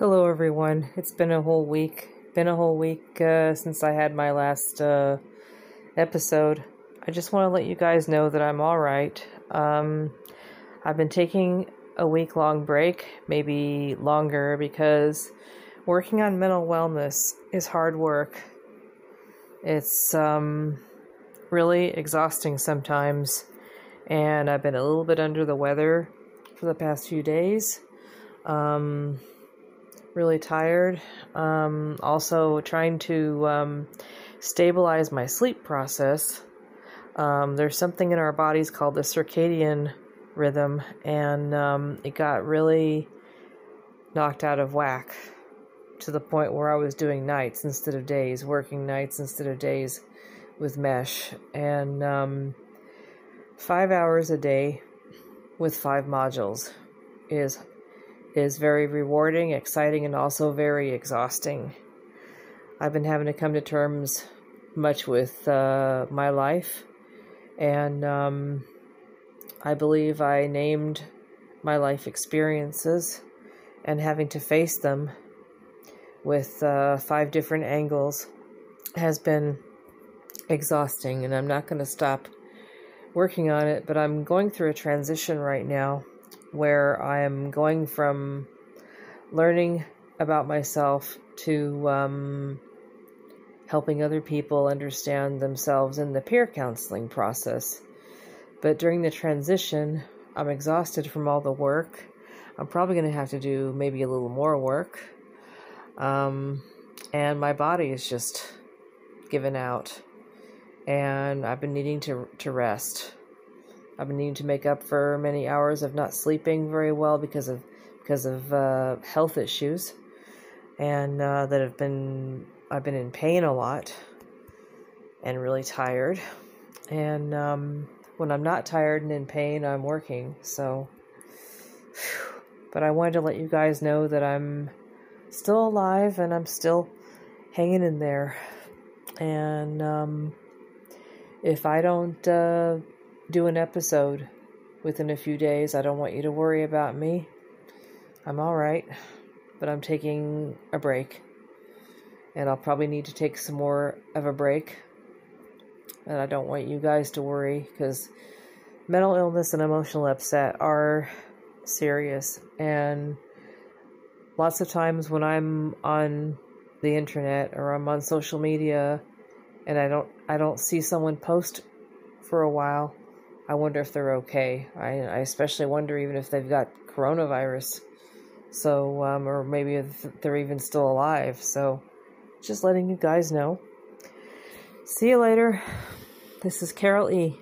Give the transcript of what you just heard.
Hello, everyone. It's been a whole week. Been a whole week uh, since I had my last uh, episode. I just want to let you guys know that I'm all right. Um, I've been taking a week long break, maybe longer, because working on mental wellness is hard work. It's um, really exhausting sometimes, and I've been a little bit under the weather for the past few days. Um, really tired. Um, also, trying to um, stabilize my sleep process. Um, there's something in our bodies called the circadian rhythm, and um, it got really knocked out of whack to the point where I was doing nights instead of days, working nights instead of days with mesh, and um, five hours a day with five modules is is very rewarding, exciting, and also very exhausting. I've been having to come to terms much with uh, my life, and um, I believe I named my life experiences and having to face them with uh, five different angles has been exhausting, and I'm not going to stop working on it, but I'm going through a transition right now where I am going from learning about myself to um, helping other people understand themselves in the peer counseling process. But during the transition, I'm exhausted from all the work. I'm probably going to have to do maybe a little more work. Um, and my body is just given out. And I've been needing to, to rest. I've been needing to make up for many hours of not sleeping very well because of because of uh, health issues, and uh, that have been I've been in pain a lot and really tired. And um, when I'm not tired and in pain, I'm working. So, but I wanted to let you guys know that I'm still alive and I'm still hanging in there. And um, if I don't uh, do an episode within a few days. I don't want you to worry about me. I'm all right, but I'm taking a break. And I'll probably need to take some more of a break. And I don't want you guys to worry because mental illness and emotional upset are serious. And lots of times when I'm on the internet or I'm on social media and I don't I don't see someone post for a while, I wonder if they're okay. I, I especially wonder even if they've got coronavirus. So, um, or maybe they're even still alive. So, just letting you guys know. See you later. This is Carol E.